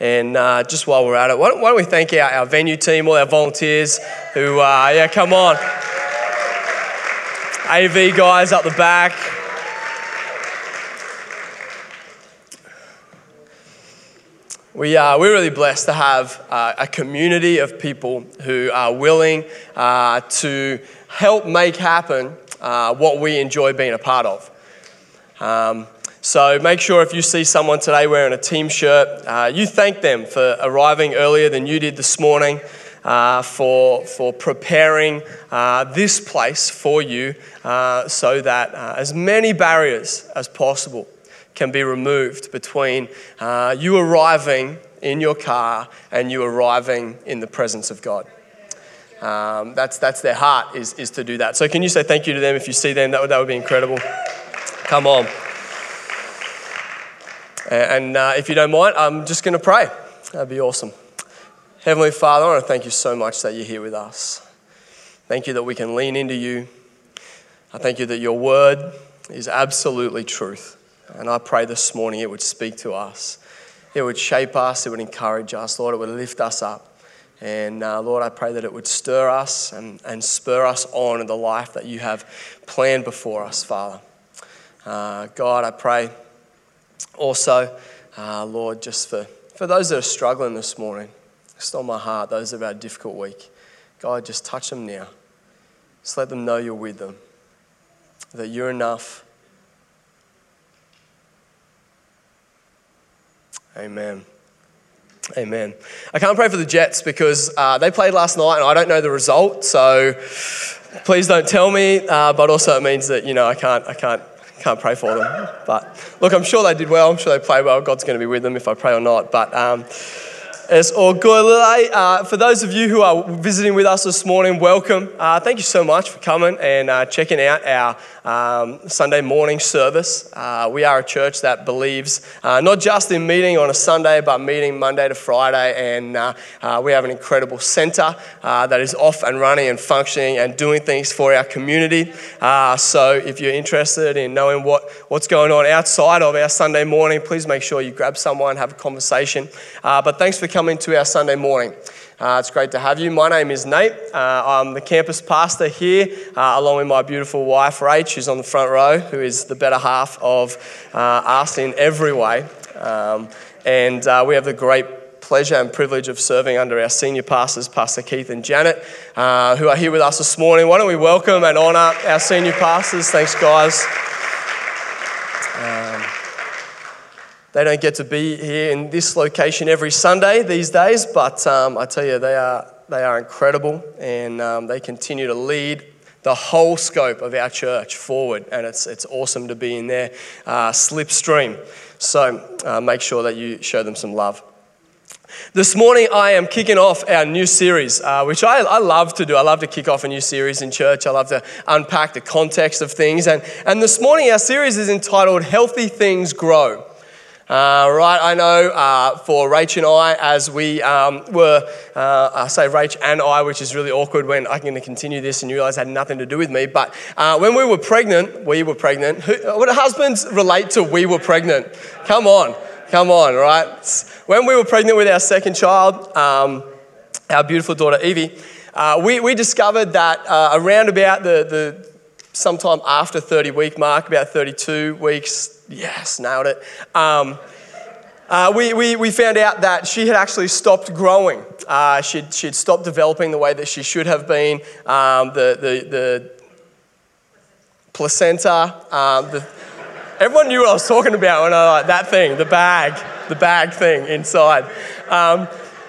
And uh, just while we're at it, why don't, why don't we thank our, our, venue team, all our volunteers who, uh, yeah, come on. AV guys up the back. We are, we're really blessed to have uh, a community of people who are willing uh, to help make happen uh, what we enjoy being a part of. Um, so make sure if you see someone today wearing a team shirt, uh, you thank them for arriving earlier than you did this morning, uh, for, for preparing uh, this place for you so that as many barriers as possible can be removed between uh, you arriving in your car and you arriving in the presence of God. Um, that's, that's their heart, is, is to do that. So, can you say thank you to them if you see them? That would, that would be incredible. Come on. And uh, if you don't mind, I'm just going to pray. That'd be awesome. Heavenly Father, I want to thank you so much that you're here with us. Thank you that we can lean into you. I thank you that your word is absolutely truth. And I pray this morning it would speak to us. It would shape us, it would encourage us, Lord, it would lift us up. And uh, Lord, I pray that it would stir us and, and spur us on in the life that you have planned before us, Father. Uh, God, I pray also, uh, Lord, just for, for those that are struggling this morning, just on my heart, those that have had a difficult week, God, just touch them now. Just let them know you're with them, that you're enough Amen. Amen. I can't pray for the Jets because uh, they played last night and I don't know the result, so please don't tell me. Uh, but also, it means that you know I can't, I can't, can't pray for them. But look, I'm sure they did well. I'm sure they played well. God's going to be with them if I pray or not. But um, it's all good. Uh, for those of you who are visiting with us this morning, welcome. Uh, thank you so much for coming and uh, checking out our um, Sunday morning service. Uh, we are a church that believes uh, not just in meeting on a Sunday, but meeting Monday to Friday. And uh, we have an incredible centre that is off and running and functioning and doing things for our community. so if you're interested in knowing what, what's going on outside of our Sunday morning, please make sure you grab someone, and have a conversation. but thanks for coming to our Sunday morning. Uh, it's great to have you. My name is Nate. Uh, I'm the campus pastor here, uh, along with my beautiful wife, Rach, who's on the front row, who is the better half of uh, us in every way. Um, and uh, we have the great pleasure and privilege of serving under our senior pastors, Pastor Keith and Janet, uh, who are here with us this morning. Why don't we welcome and honour our senior pastors? Thanks, guys. They don't get to be here in this location every Sunday these days, but um, I tell you, they are, they are incredible and um, they continue to lead the whole scope of our church forward, and it's, it's awesome to be in their uh, slipstream. So uh, make sure that you show them some love. This morning, I am kicking off our new series, uh, which I, I, love to do. I love to kick off a new series in church. I love to unpack the context of things. And, and this morning, our series is entitled Healthy Things Grow. Uh, right, I know uh, for Rach and I, as we um, were, uh, I say Rach and I, which is really awkward when I'm going to continue this and you it had nothing to do with me. But uh, when we were pregnant, we were pregnant. Who, would husbands relate to we were pregnant? Come on, come on, right? When we were pregnant with our second child, um, our beautiful daughter Evie, uh, we, we discovered that uh, around about the, the sometime after 30 week mark, about 32 weeks, yes, nailed it. Um, uh, we, we, we found out that she had actually stopped growing. Uh, she'd, she'd stopped developing the way that she should have been. Um, the, the, the placenta, um, the, everyone knew what I was talking about when I like that thing, the bag, the bag thing inside. Um,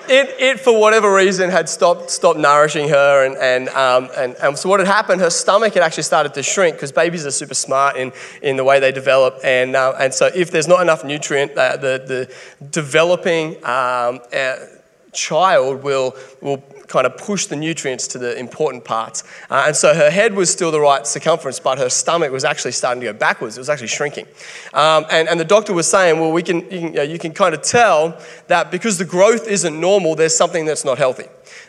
it, it, for whatever reason, had stopped, stopped nourishing her. And, and, um, and, and so, what had happened, her stomach had actually started to shrink because babies are super smart in, in the way they develop. And, uh, and so, if there's not enough nutrient, uh, the, the developing um, uh, child will, will kind of push the nutrients to the important parts. Uh, and so her head was still the right circumference, but her stomach was actually starting to go backwards. It was actually shrinking. Um, and, and the doctor was saying, well, we can, you, can, you, know, you can kind of tell that because the growth isn't normal, there's something that's not healthy.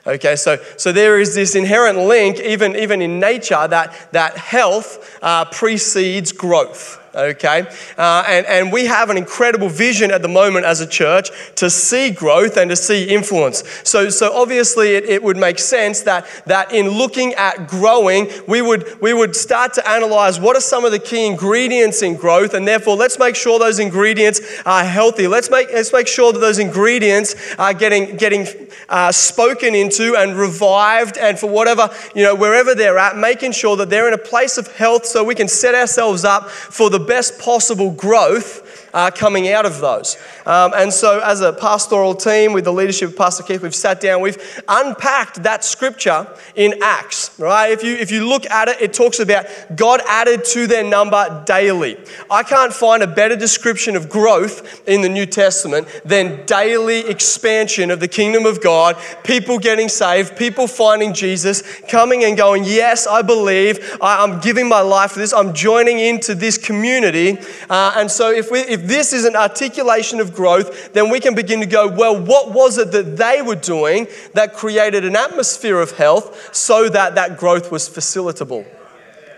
Okay, so, so there is this inherent link, even, even in nature, that, that health uh, precedes growth okay? Uh, and, and we have an incredible vision at the moment as a church to see growth and to see influence. So, so obviously, it, it would make sense that, that in looking at growing, we would, we would start to analyze what are some of the key ingredients in growth, and therefore, let's make sure those ingredients are healthy. Let's make, let's make sure that those ingredients are getting, getting uh, spoken into and revived, and for whatever, you know, wherever they're at, making sure that they're in a place of health so we can set ourselves up for the best possible growth uh, coming out of those. Um, and so, as a pastoral team with the leadership of Pastor Keith, we've sat down, we've unpacked that scripture in Acts, right? If you, if you look at it, it talks about God added to their number daily. I can't find a better description of growth in the New Testament than daily expansion of the kingdom of God, people getting saved, people finding Jesus, coming and going, Yes, I believe, I, am giving my life for this, I'm joining into this community. Uh, and so, if, we, if this is an articulation of growth, then we can begin to go, well, what was it that they were doing that created an atmosphere of health so that that growth was facilitable?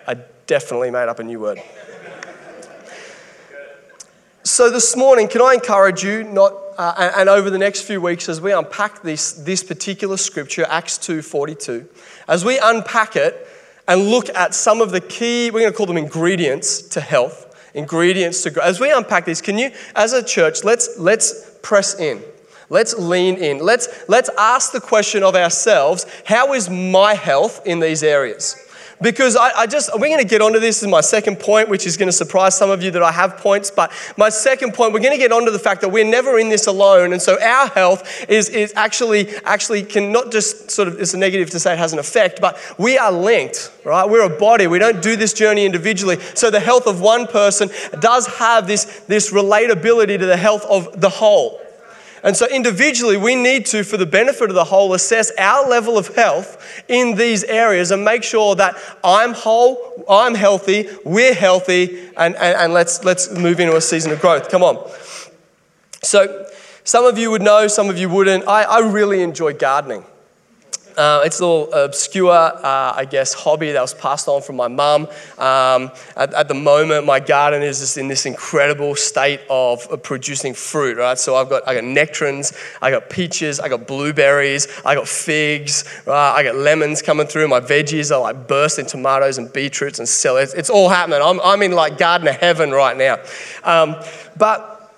I definitely made up a new word. So this morning, can I encourage you, not, uh, and, over the next few weeks, as we unpack this, this particular scripture, Acts 2.42, as we unpack it and look at some of the key, we're going to call them ingredients to health, ingredients to grow. As we unpack this, can you, as a church, let's, let's press in. Let's lean in. Let's, let's ask the question of ourselves how is my health in these areas? Because I, I just, we're going to get onto this as my second point, which is going to surprise some of you that I have points. But my second point, we're going to get onto the fact that we're never in this alone. And so our health is, is actually, actually can not just sort of, it's a negative to say it has an effect, but we are linked, right? We're a body. We don't do this journey individually. So the health of one person does have this, this relatability to the health of the whole. And so, individually, we need to, for the benefit of the whole, assess our level of health in these areas and make sure that I'm whole, I'm healthy, we're healthy, and, and, and let's, let's move into a season of growth. Come on. So, some of you would know, some of you wouldn't. I, I really enjoy gardening. Uh, it's a little obscure, uh, I guess, hobby that was passed on from my mum. Um, at, at, the moment, my garden is just in this incredible state of, producing fruit, right? So I've got, I got nectarines, I got peaches, I got blueberries, I got figs, right? I got lemons coming through. My veggies are like bursting tomatoes and beetroots and celery. It's, it's all happening. I'm, I'm in like garden of heaven right now. Um, but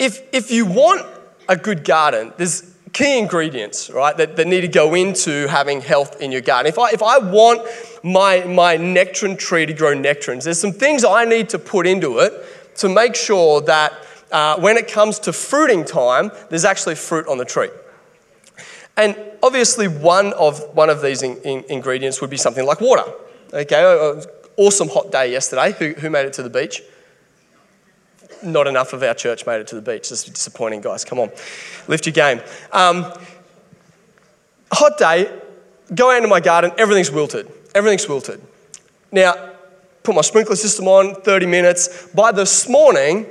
if, if you want a good garden, there's key ingredients, right, that, that need to go into having health in your garden. If I, if I want my, my nectarine tree to grow nectarines, there's some things I need to put into it to make sure that uh, when it comes to fruiting time, there's actually fruit on the tree. And obviously, one of, one of these in, in, ingredients would be something like water. Okay, awesome hot day yesterday. Who, who made it to the beach? Not enough of our church made it to the beach. This is disappointing, guys. Come on, lift your game. Um, hot day, go out into my garden, everything's wilted. Everything's wilted. Now, put my sprinkler system on, 30 minutes. By this morning,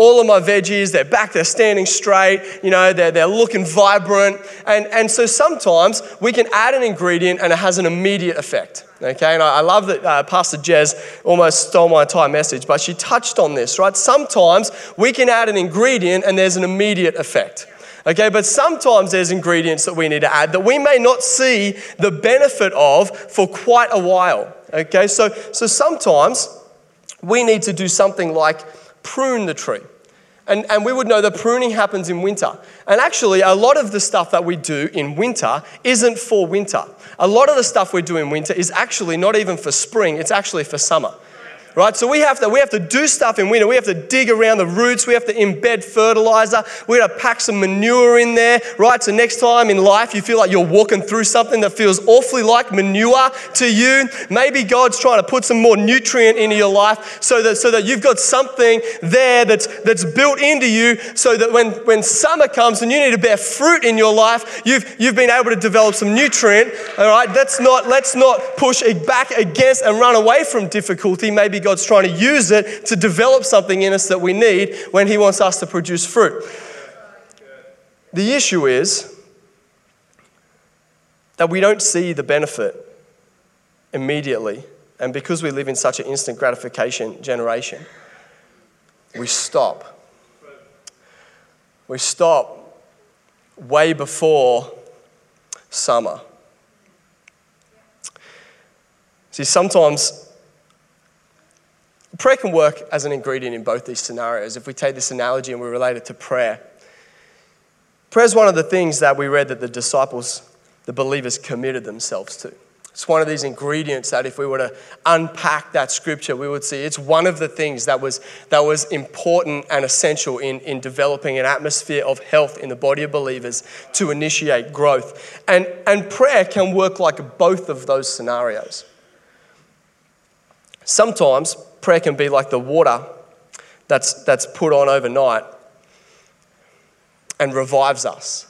all of my veggies, they're back, they're standing straight, you know, they're, they're looking vibrant. And, and so sometimes we can add an ingredient and it has an immediate effect. Okay, and I, love that uh, Pastor Jez almost stole my entire message, but she touched on this, right? Sometimes we can add an ingredient and there's an immediate effect. Okay, but sometimes there's ingredients that we need to add that we may not see the benefit of for quite a while. Okay, so, so sometimes we need to do something like prune the tree. And, and we would know that pruning happens in winter. And actually, a lot of the stuff that we do in winter isn't for winter. A lot of the stuff we do in winter is actually not even for spring, it's actually for summer. Right? So we have to we have to do stuff in winter. We have to dig around the roots. We have to embed fertilizer. We got to pack some manure in there, right? So next time in life you feel like you're walking through something that feels awfully like manure to you, maybe God's trying to put some more nutrient into your life so that so that you've got something there that's that's built into you, so that when when summer comes and you need to bear fruit in your life, you've you've been able to develop some nutrient. All right, let's not let's not push back against and run away from difficulty. Maybe God's trying to use it to develop something in us that we need when He wants us to produce fruit. The issue is that we don't see the benefit immediately. And because we live in such an instant gratification generation, we stop. We stop way before summer. See, sometimes prayer can work as an ingredient in both these scenarios. If we take this analogy and we relate it to prayer, prayer is one of the things that we read that the disciples, the believers, committed themselves to. It's one of these ingredients that if we were to unpack that scripture, we would see it's one of the things that was, that was important and essential in, in developing an atmosphere of health in the body of believers to initiate growth. And, and prayer can work like both of those scenarios. Sometimes prayer can be like the water that's, that's put on overnight and revives us.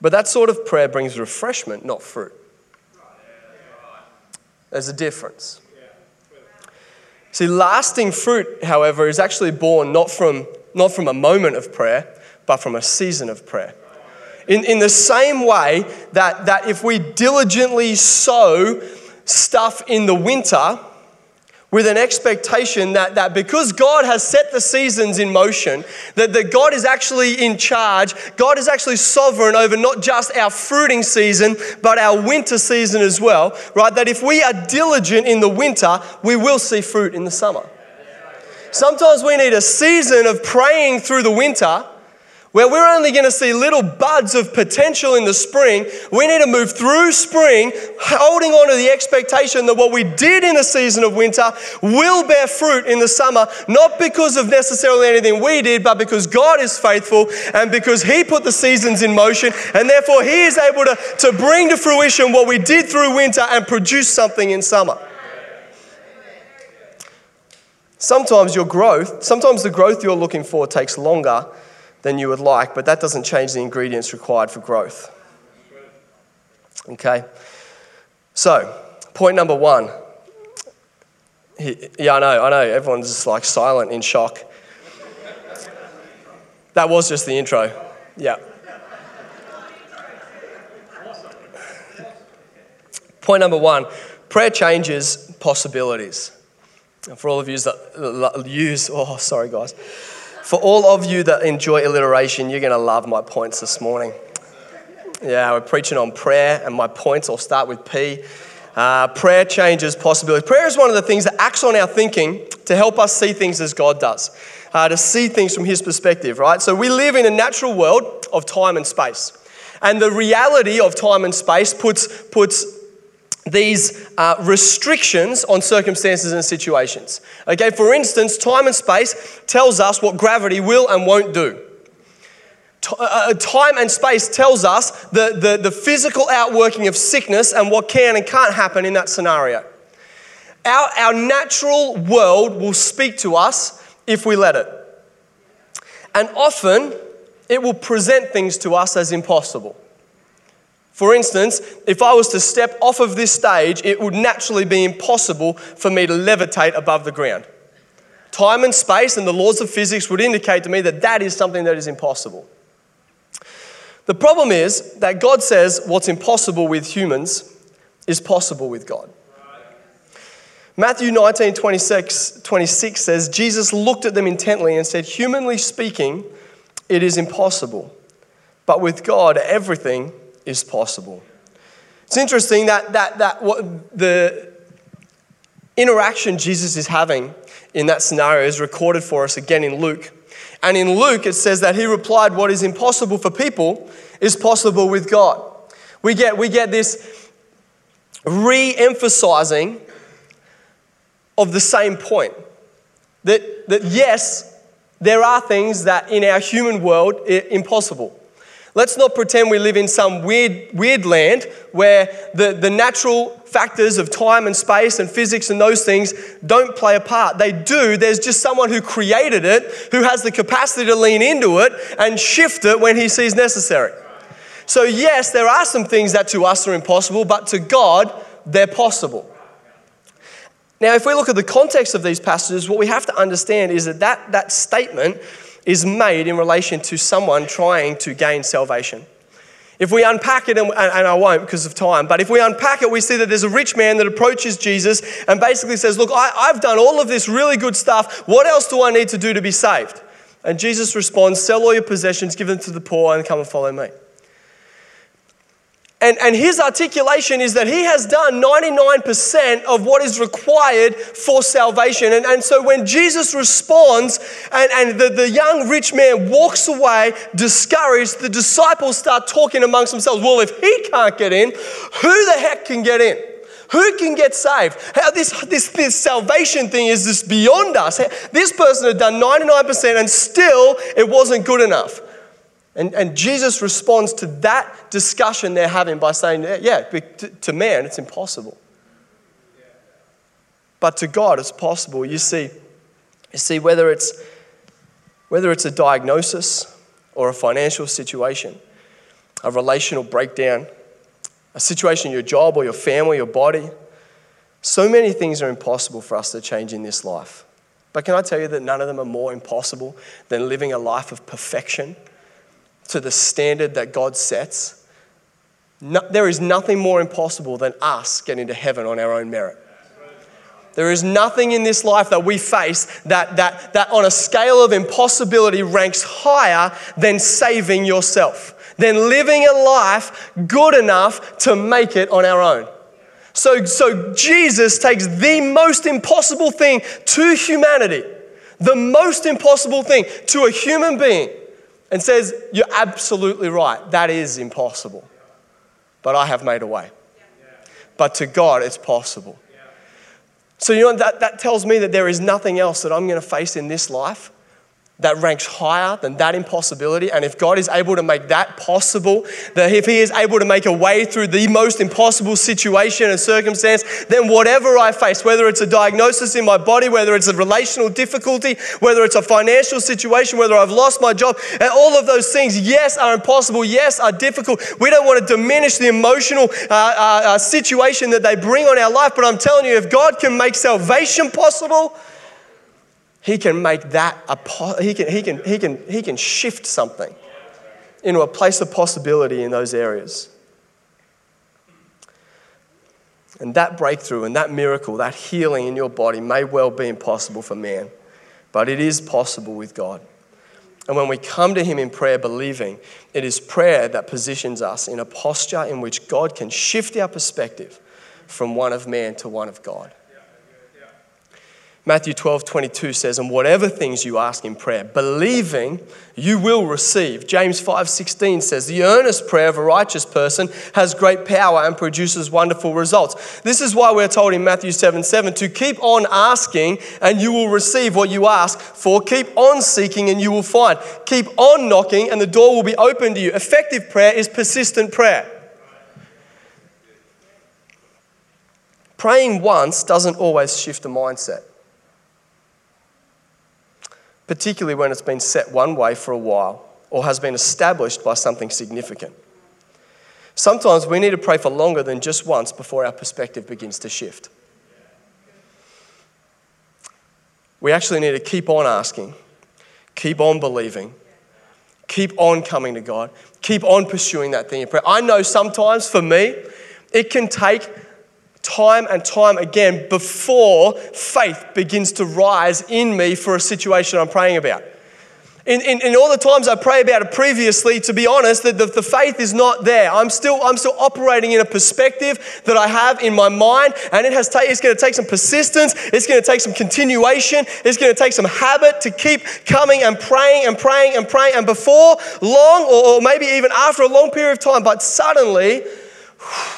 But that sort of prayer brings refreshment, not fruit. There's a difference. See, lasting fruit, however, is actually born not from, not from a moment of prayer, but from a season of prayer. In, in the same way that, that if we diligently sow stuff in the winter, with an expectation that, that because God has set the seasons in motion, that, that God is actually in charge, God is actually sovereign over not just our fruiting season, but our winter season as well, right? That if we are diligent in the winter, we will see fruit in the summer. Sometimes we need a season of praying through the winter where we're only going to see little buds of potential in the spring, we need to move through spring holding on to the expectation that what we did in the season of winter will bear fruit in the summer, not because of necessarily anything we did, but because God is faithful and because He put the seasons in motion, and therefore He is able to, to bring to fruition what we did through winter and produce something in summer. Sometimes your growth, sometimes the growth you're looking for takes longer than you would like, but that doesn't change the ingredients required for growth. Okay? So, point number one. Yeah, I know, I know, everyone's just like silent in shock. That was just the intro. Yeah. Point number one prayer changes possibilities. for all of you that use, oh, sorry, guys. For all of you that enjoy alliteration, you're going to love my points this morning. Yeah, we're preaching on prayer, and my points, I'll start with P. Uh, prayer changes possibilities. Prayer is one of the things that acts on our thinking to help us see things as God does, uh, to see things from His perspective, right? So we live in a natural world of time and space. And the reality of time and space puts, puts these uh, restrictions on circumstances and situations. Okay, for instance, time and space tells us what gravity will and won't do. T- uh, uh, time and space tells us the, the, the physical outworking of sickness and what can and can't happen in that scenario. Our, our natural world will speak to us if we let it. And often, it will present things to us as impossible. For instance, if I was to step off of this stage, it would naturally be impossible for me to levitate above the ground. Time and space and the laws of physics would indicate to me that that is something that is impossible. The problem is that God says what's impossible with humans is possible with God. Matthew 19 26, 26 says, Jesus looked at them intently and said, Humanly speaking, it is impossible. But with God, everything is possible. It's interesting that, that, that what the interaction Jesus is having in that scenario is recorded for us again in Luke. And in Luke, it says that he replied, What is impossible for people is possible with God. We get, we get this re emphasizing of the same point. That, that yes, there are things that in our human world are impossible. Let's not pretend we live in some weird, weird land where the, the natural factors of time and space and physics and those things don't play a part. They do. There's just someone who created it, who has the capacity to lean into it and shift it when he sees necessary. So, yes, there are some things that to us are impossible, but to God, they're possible. Now, if we look at the context of these passages, what we have to understand is that that, that statement is made in relation to someone trying to gain salvation. If we unpack it, and, I won't because of time, but if we unpack it, we see that there's a rich man that approaches Jesus and basically says, Look, I, I've done all of this really good stuff. What else do I need to do to be saved? And Jesus responds, Sell all your possessions, give them to the poor, and come and follow me. And, and his articulation is that he has done 99% of what is required for salvation. And, and so when Jesus responds and, and the, the young rich man walks away discouraged, the disciples start talking amongst themselves. Well, if he can't get in, who the heck can get in? Who can get saved? How this, this, this salvation thing is this beyond us. This person had done 99% and still it wasn't good enough. And, and Jesus responds to that discussion they're having by saying, yeah, to man, it's impossible. But to God, it's possible. You see, you see whether, it's, whether it's a diagnosis or a financial situation, a relational breakdown, a situation in your job or your family, your body, so many things are impossible for us to change in this life. But can I tell you that none of them are more impossible than living a life of perfection to the standard that God sets, no, there is nothing more impossible than us getting to heaven on our own merit. There is nothing in this life that we face that, that, that on a scale of impossibility ranks higher than saving yourself, than living a life good enough to make it on our own. So, so Jesus takes the most impossible thing to humanity, the most impossible thing to a human being, and says, You're absolutely right. That is impossible. But I have made a way. But to God, it's possible. So, you know, that, that tells me that there is nothing else that I'm going to face in this life that ranks higher than that impossibility. And if God is able to make that possible, that if He is able to make a way through the most impossible situation and circumstance, then whatever I face, whether it's a diagnosis in my body, whether it's a relational difficulty, whether it's a financial situation, whether I've lost my job, and all of those things, yes, are impossible, yes, are difficult. We don't want to diminish the emotional uh, uh, uh situation that they bring on our life, but I'm telling you, if God can make salvation possible, he can make that a he can, he can, he can, he can shift something into a place of possibility in those areas. And that breakthrough and that miracle, that healing in your body may well be impossible for man, but it is possible with God. And when we come to Him in prayer, believing, it is prayer that positions us in a posture in which God can shift our perspective from one of man to one of God. Matthew 12, 22 says, And whatever things you ask in prayer, believing you will receive. James 5, 16 says, The earnest prayer of a righteous person has great power and produces wonderful results. This is why we're told in Matthew 7, 7 to keep on asking and you will receive what you ask for. Keep on seeking and you will find. Keep on knocking and the door will be open to you. Effective prayer is persistent prayer. Praying once doesn't always shift a mindset particularly when it's been set one way for a while or has been established by something significant. Sometimes we need to pray for longer than just once before our perspective begins to shift. We actually need to keep on asking, keep on believing, keep on coming to God, keep on pursuing that thing in prayer. I know sometimes for me, it can take time and time again before faith begins to rise in me for a situation I'm praying about. In, in, in, all the times I pray about it previously, to be honest, the, the, the, faith is not there. I'm still, I'm still operating in a perspective that I have in my mind, and it has ta- it's going to take some persistence, it's going to take some continuation, it's going to take some habit to keep coming and praying and praying and praying. And before long, or, or maybe even after a long period of time, but suddenly, whew,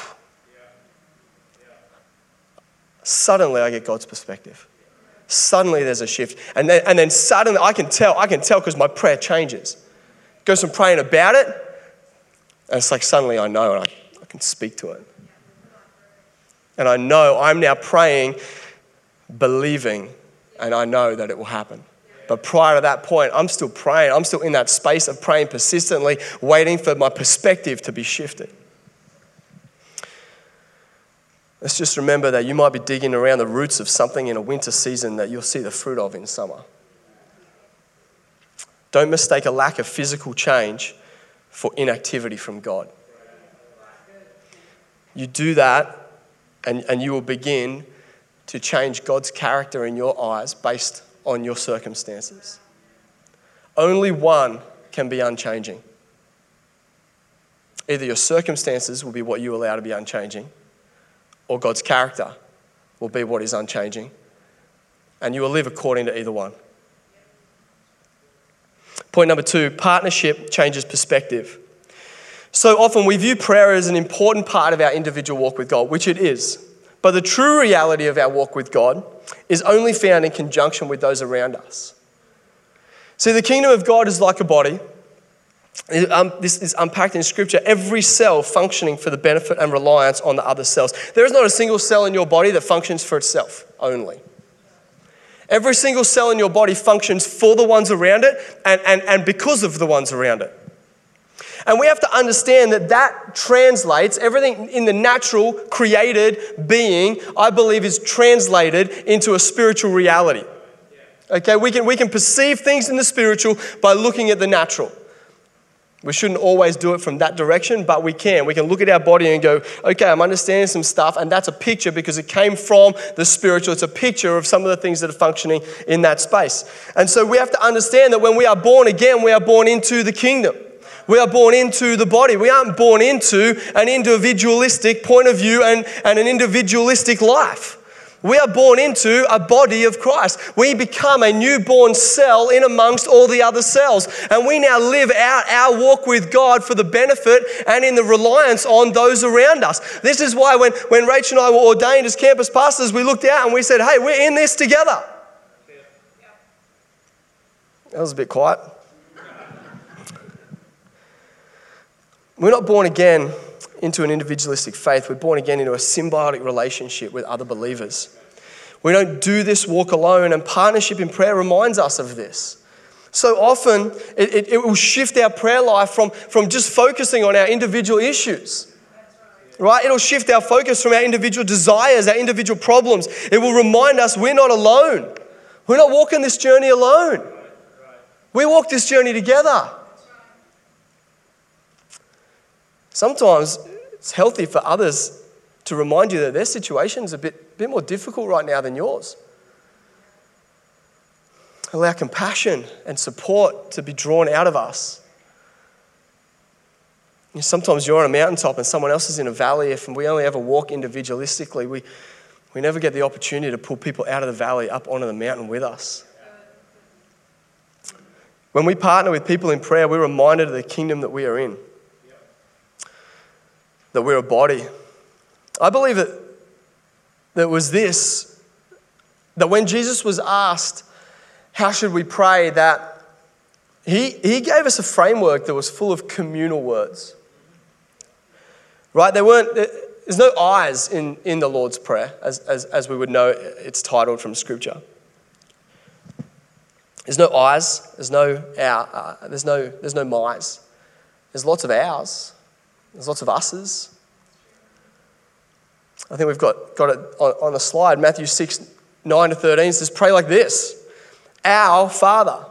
suddenly I get God's perspective. Suddenly there's a shift. And then, and then suddenly I can tell, I can tell because my prayer changes. Goes from praying about it, and it's like suddenly I know and I, I can speak to it. And I know I'm now praying, believing, and I know that it will happen. But prior to that point, I'm still praying. I'm still in that space of praying persistently, waiting for my perspective to be shifted. Let's just remember that you might be digging around the roots of something in a winter season that you'll see the fruit of in summer. Don't mistake a lack of physical change for inactivity from God. You do that, and, and you will begin to change God's character in your eyes based on your circumstances. Only one can be unchanging. Either your circumstances will be what you allow to be unchanging, or God's character will be what is unchanging. And you will live according to either one. Point number two partnership changes perspective. So often we view prayer as an important part of our individual walk with God, which it is. But the true reality of our walk with God is only found in conjunction with those around us. See, the kingdom of God is like a body. Um, this is unpacked in scripture. Every cell functioning for the benefit and reliance on the other cells. There is not a single cell in your body that functions for itself only. Every single cell in your body functions for the ones around it and, and, and because of the ones around it. And we have to understand that that translates, everything in the natural created being, I believe, is translated into a spiritual reality. Okay, we can, we can perceive things in the spiritual by looking at the natural. We shouldn't always do it from that direction, but we can. We can look at our body and go, okay, I'm understanding some stuff, and that's a picture because it came from the spiritual. It's a picture of some of the things that are functioning in that space. And so we have to understand that when we are born again, we are born into the kingdom. We are born into the body. We aren't born into an individualistic point of view and, and an individualistic life. We are born into a body of Christ. We become a newborn cell in amongst all the other cells. And we now live out our walk with God for the benefit and in the reliance on those around us. This is why when, when Rachel and I were ordained as campus pastors, we looked out and we said, hey, we're in this together. That was a bit quiet. We're not born again into an individualistic faith, we're born again into a symbiotic relationship with other believers. We don't do this walk alone, and partnership in prayer reminds us of this. So often, it, it, it, will shift our prayer life from, from just focusing on our individual issues. Right? It'll shift our focus from our individual desires, our individual problems. It will remind us we're not alone. We're not walking this journey alone. We walk this journey together. Sometimes it's healthy for others to remind you that their situation is a bit, bit more difficult right now than yours. Allow compassion and support to be drawn out of us. You know, sometimes you're on a mountaintop and someone else is in a valley. If we only ever walk individualistically, we, we never get the opportunity to pull people out of the valley up onto the mountain with us. When we partner with people in prayer, we're reminded of the kingdom that we are in that we're a body. I believe that that was this that when Jesus was asked, How should we pray? that he, he gave us a framework that was full of communal words. Right? There weren't, there's no eyes in, in the Lord's Prayer, as, as, as we would know it's titled from Scripture. There's no eyes, there's no our, uh, there's no, there's no my's. There's lots of ours. There's lots of us's. I think we've got, got it on, on the slide. Matthew 6, 9 to 13 says, Pray like this Our Father.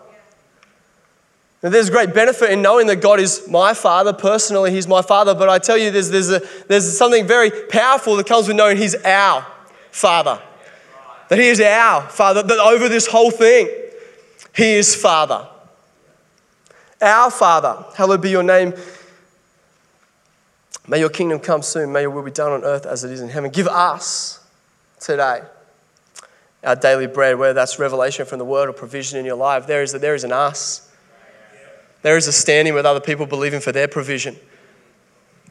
Now, there's great benefit in knowing that God is my Father. Personally, He's my Father. But I tell you, there's, there's, a, there's something very powerful that comes with knowing He's our Father. That He is our Father. That over this whole thing, He is Father. Our Father, hallowed be your name. May your kingdom come soon. May your will be done on earth as it is in heaven. Give us today our daily bread, whether that's revelation from the word or provision in your life. There is, a, there is an us. There is a standing with other people believing for their provision.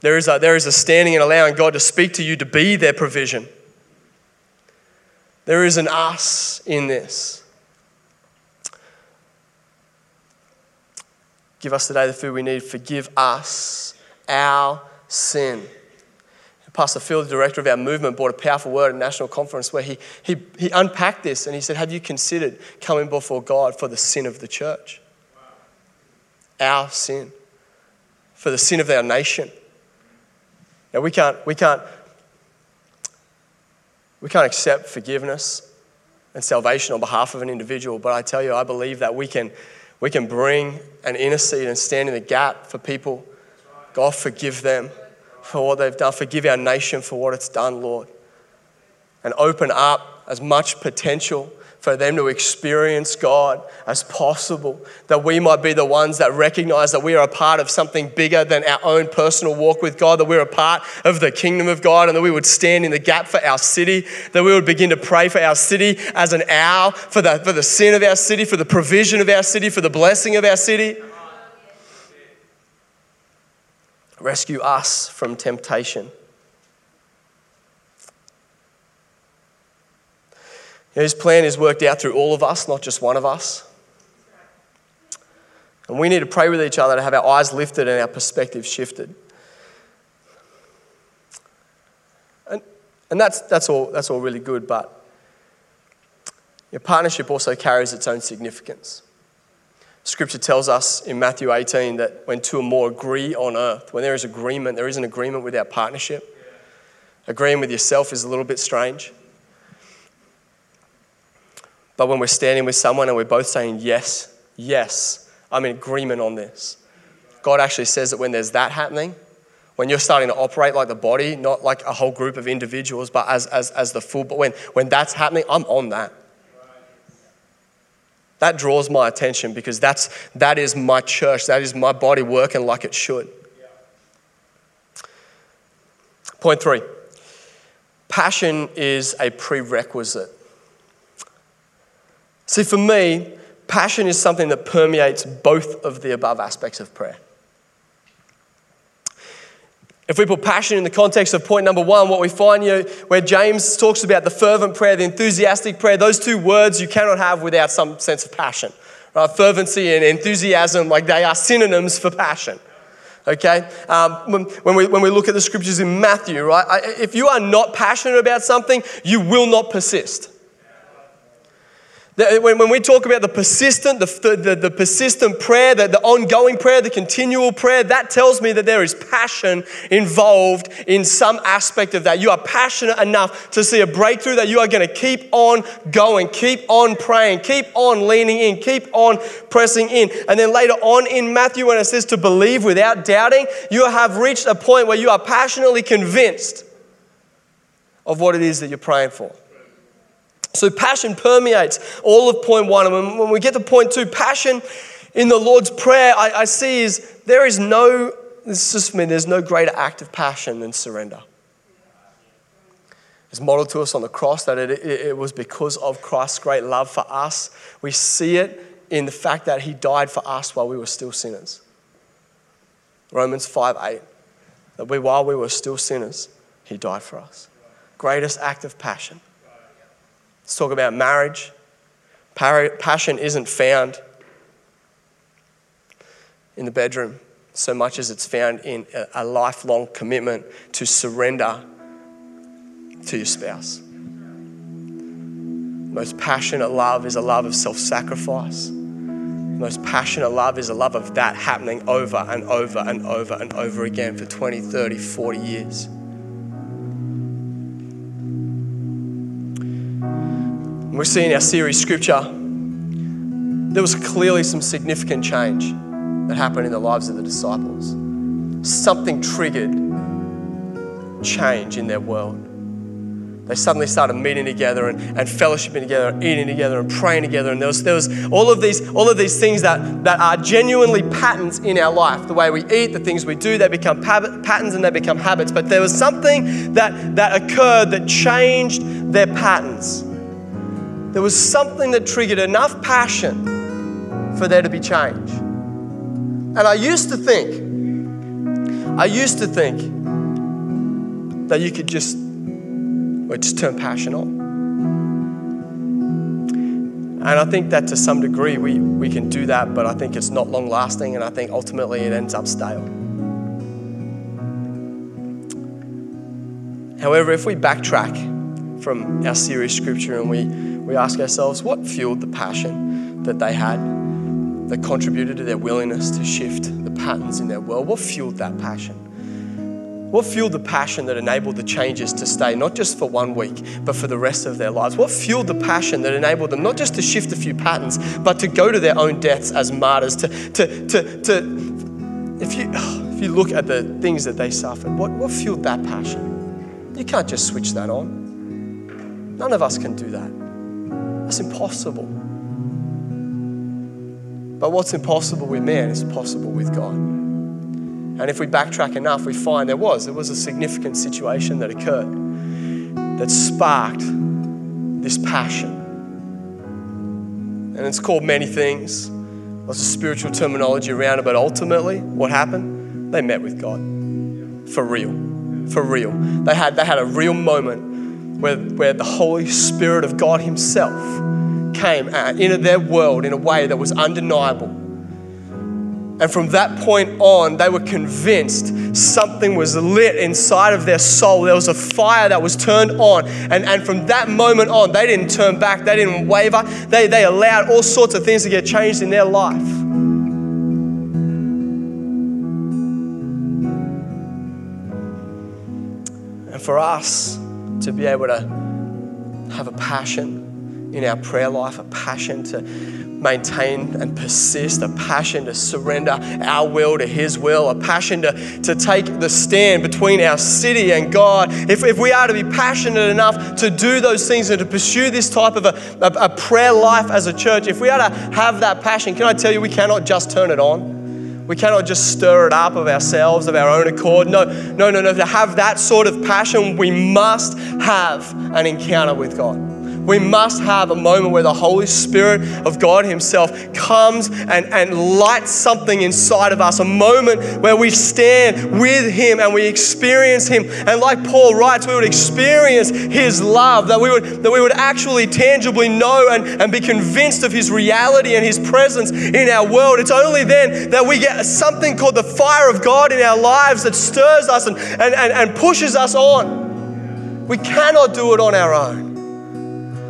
There is, a, there is a standing and allowing God to speak to you to be their provision. There is an us in this. Give us today the food we need. Forgive us our sin. Pastor Phil, the director of our movement, brought a powerful word at a national conference where he, he, he unpacked this and he said, Have you considered coming before God for the sin of the church? Our sin. For the sin of our nation. Now, we can't, we can't, we can't accept forgiveness and salvation on behalf of an individual, but I tell you, I believe that we can, we can bring and intercede and stand in the gap for people. God, forgive them for what they've done. Forgive our nation for what it's done, Lord. And open up as much potential for them to experience God as possible, that we might be the ones that recognize that we are a part of something bigger than our own personal walk with God, that we're a part of the kingdom of God, and that we would stand in the gap for our city, that we would begin to pray for our city as an owl, for the, for the sin of our city, for the provision of our city, for the blessing of our city. Rescue us from temptation. his plan is worked out through all of us, not just one of us. And we need to pray with each other to have our eyes lifted and our perspective shifted. And, and that's, that's, all, that's all really good, but your partnership also carries its own significance. Scripture tells us in Matthew 18 that when two or more agree on earth, when there is agreement, there is an agreement with our partnership. Agreeing with yourself is a little bit strange. But when we're standing with someone and we're both saying, Yes, yes, I'm in agreement on this, God actually says that when there's that happening, when you're starting to operate like the body, not like a whole group of individuals, but as, as, as the full, but when, when that's happening, I'm on that. That draws my attention because that's, that is my church. That is my body working like it should. Point three passion is a prerequisite See, for me, passion is something that permeates both of the above aspects of prayer. If we put passion in the context of point number one, what we find here, where James talks about the fervent prayer, the enthusiastic prayer, those two words you cannot have without some sense of passion. Right? Fervency and enthusiasm, like they are synonyms for passion. Okay? Um, when, when, we, when we look at the scriptures in Matthew, right? If you are not passionate about something, you will not persist. Uh, when, when we talk about the persistent, the, the, the persistent prayer, the, the ongoing prayer, the continual prayer, that tells me that there is passion involved in some aspect of that. You are passionate enough to see a breakthrough that you are going to keep on going, keep on praying, keep on leaning in, keep on pressing in. And then later on in Matthew, when it says to believe without doubting, you have reached a point where you are passionately convinced of what it is that you're praying for. So passion permeates all of point one. And when, we get to point two, passion in the Lord's Prayer, I, I see is there is no, this is just for me, there's no greater act of passion than surrender. It's modeled to us on the cross that it, it, it was because of Christ's great love for us. We see it in the fact that he died for us while we were still sinners. Romans 5 8. That we, while we were still sinners, he died for us. Greatest act of passion. Let's talk about marriage. Passion isn't found in the bedroom so much as it's found in a lifelong commitment to surrender to your spouse. Most passionate love is a love of self sacrifice. Most passionate love is a love of that happening over and over and over and over again for 20, 30, 40 years. We see in our series scripture, there was clearly some significant change that happened in the lives of the disciples. Something triggered change in their world. They suddenly started meeting together and, and fellowshipping together, and eating together and praying together. And there was, there was all of these, all of these things that, that are genuinely patterns in our life. The way we eat, the things we do, they become patterns and they become habits. But there was something that, that occurred that changed their patterns. There was something that triggered enough passion for there to be change. And I used to think, I used to think that you could just, well, just turn passion on. And I think that to some degree we, we can do that, but I think it's not long lasting, and I think ultimately it ends up stale. However, if we backtrack from our series scripture and we, we ask ourselves, what fueled the passion that they had that contributed to their willingness to shift the patterns in their world? What fueled that passion? What fueled the passion that enabled the changes to stay, not just for one week, but for the rest of their lives? What fueled the passion that enabled them not just to shift a few patterns, but to go to their own deaths as martyrs? To, to, to, to if, you, if you look at the things that they suffered, what, what fueled that passion? You can't just switch that on. None of us can do that. That's impossible. But what's impossible with man is possible with God. And if we backtrack enough, we find there was. There was a significant situation that occurred that sparked this passion. And it's called many things. Lots of spiritual terminology around it, but ultimately, what happened? They met with God. For real for real. They had, they had a real moment where, where the Holy Spirit of God Himself came into their world in a way that was undeniable. And from that point on, they were convinced something was lit inside of their soul. There was a fire that was turned on. And, and from that moment on, they didn't turn back, they didn't waver. They, they allowed all sorts of things to get changed in their life. And for us to be able to have a passion in our prayer life, a passion to maintain and persist, a passion to surrender our will to His will, a passion to, to take the stand between our city and God. If, if we are to be passionate enough to do those things and to pursue this type of a, a, a prayer life as a church, if we are to have that passion, can I tell you, we cannot just turn it on. We cannot just stir it up of ourselves, of our own accord. No, no, no, no. To have that sort of passion, we must have an encounter with God. We must have a moment where the Holy Spirit of God Himself comes and, and lights something inside of us, a moment where we stand with Him and we experience Him. And like Paul writes, we would experience His love, that we would, that we would actually tangibly know and, and be convinced of His reality and His presence in our world. It's only then that we get something called the fire of God in our lives that stirs us and, and, and, and pushes us on. We cannot do it on our own.